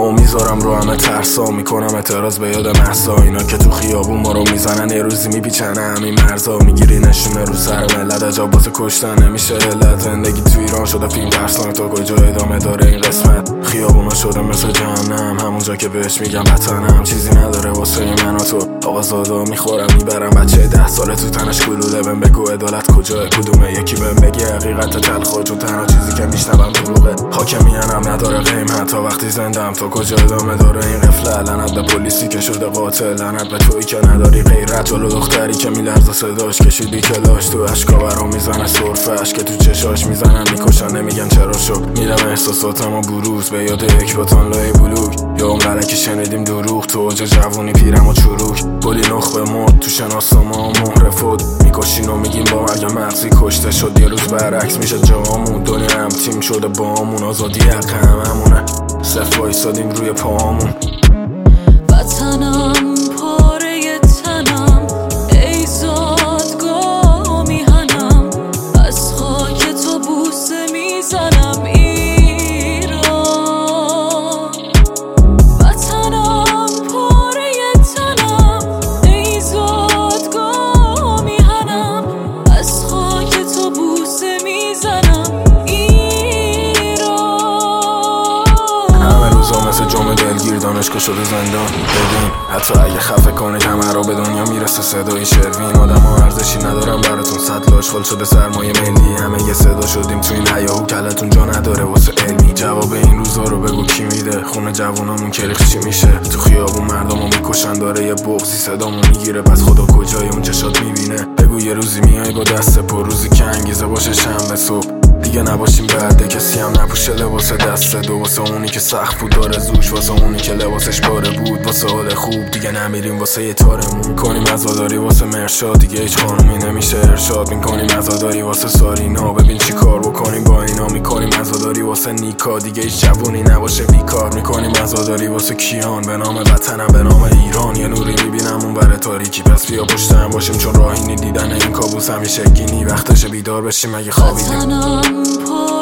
می‌ذارم رو همه ترسا می‌کنم اعتراض به یاد محسا اینا که تو خیابون ما رو می‌زنن یه روزی میپیچن همین مرزا. می‌گیری نشونه رو سر ملت عجب باسه کشتن نمیشه. علت زندگی تو ایران شده فیلم ترسناک. تا کجا ادامه داره این قسمت؟ خیابونا شده مثل جهنم. همونجا که بهش میگم وطنم. چیزی نداره واسه من و تو. آقا می‌خورم می‌برم. بچه ده ساله تو تنش گلوله. بهم بگو عدالت کجا؟ کدومه؟ یکی بهم بگی حقیقت تلخ چون تنها چیزی که میشنوم دروغه. حاکمیانم نداره قیمت. تا وقتی زندم تا کجا ادامه داره این قفله لعنت به پلیسی که شده قاتل. لعنت به تویی که نداری غیرت. جلو دختری که میلرزه صداش. کشیدی کلاش. تو اشکا برام می‌زنه سرفش که تو چشاش می‌زنن می‌کشن نمیگن چرا شد؟ میدم احساساتم و بروز. به یاد یک باتان لای بلوک. یا اون که شنیدیم دروغ. تو اوج جوونی پیرم و چروک. گلی نخبه مرد. تو شناسا ما مهر فود می‌کشین و میگیم با مرگ مغزی کشته شد. یه روز برعکس میشه جامون. دنیا هم تیم شده بامون آزادی حق همونه صف وایسادیم روی پامون وطنم مثل جمعه دلگیر دانشگاه شده زندان. ببین حتی اگه خفه کنه کمر رو به دنیا می‌رسه صدای شروین. آدم ها ارزشی ندارم براتون صد لاشخال شده سرمایه ملی. همه یه صدا شدیم تو این حیاهو کلتون جا نداره واسه علمی. جواب این روزا رو بگو کی میده؟ خونه جوونامون کلیخ چی میشه؟ تو خیابون مردمو می‌کشن داره یه بغزی صدامو می‌گیره. پس خدا کجای اون چشات می‌بینه؟ بگو یه روزی میای با دست پر. روزی که انگیزه باشه شنبه صبح. دیگه نباشیم بعد کسی هم نپوشه لباس دست دو واسه اونی که سخت بود داره زوش. واسه اونی که لباسش پاره بود. واسه حال خوب دیگه نمیریم. واسه یه تارمون. کنیم ازاداری واسه مرشاد دیگه هیچ خانومی نمیشه ارشاد. می‌کنیم ازاداری واسه سارینا. ببین چی کار بکنیم با اینا. می‌کنیم ازاداری واسه نیکا. دیگه هیچ جوونی نباشه بیکار. می‌کنیم ازاداری واسه کیان. به نام وطنم به نام ایران. یه نوری می‌بینم اون بره تاریکی. پس بیا پشتم باشیم چون راهی دیدن این کابوس همیشه گینی. وقتش بیدار بشیم. اگه خوابیدیم. 冲破。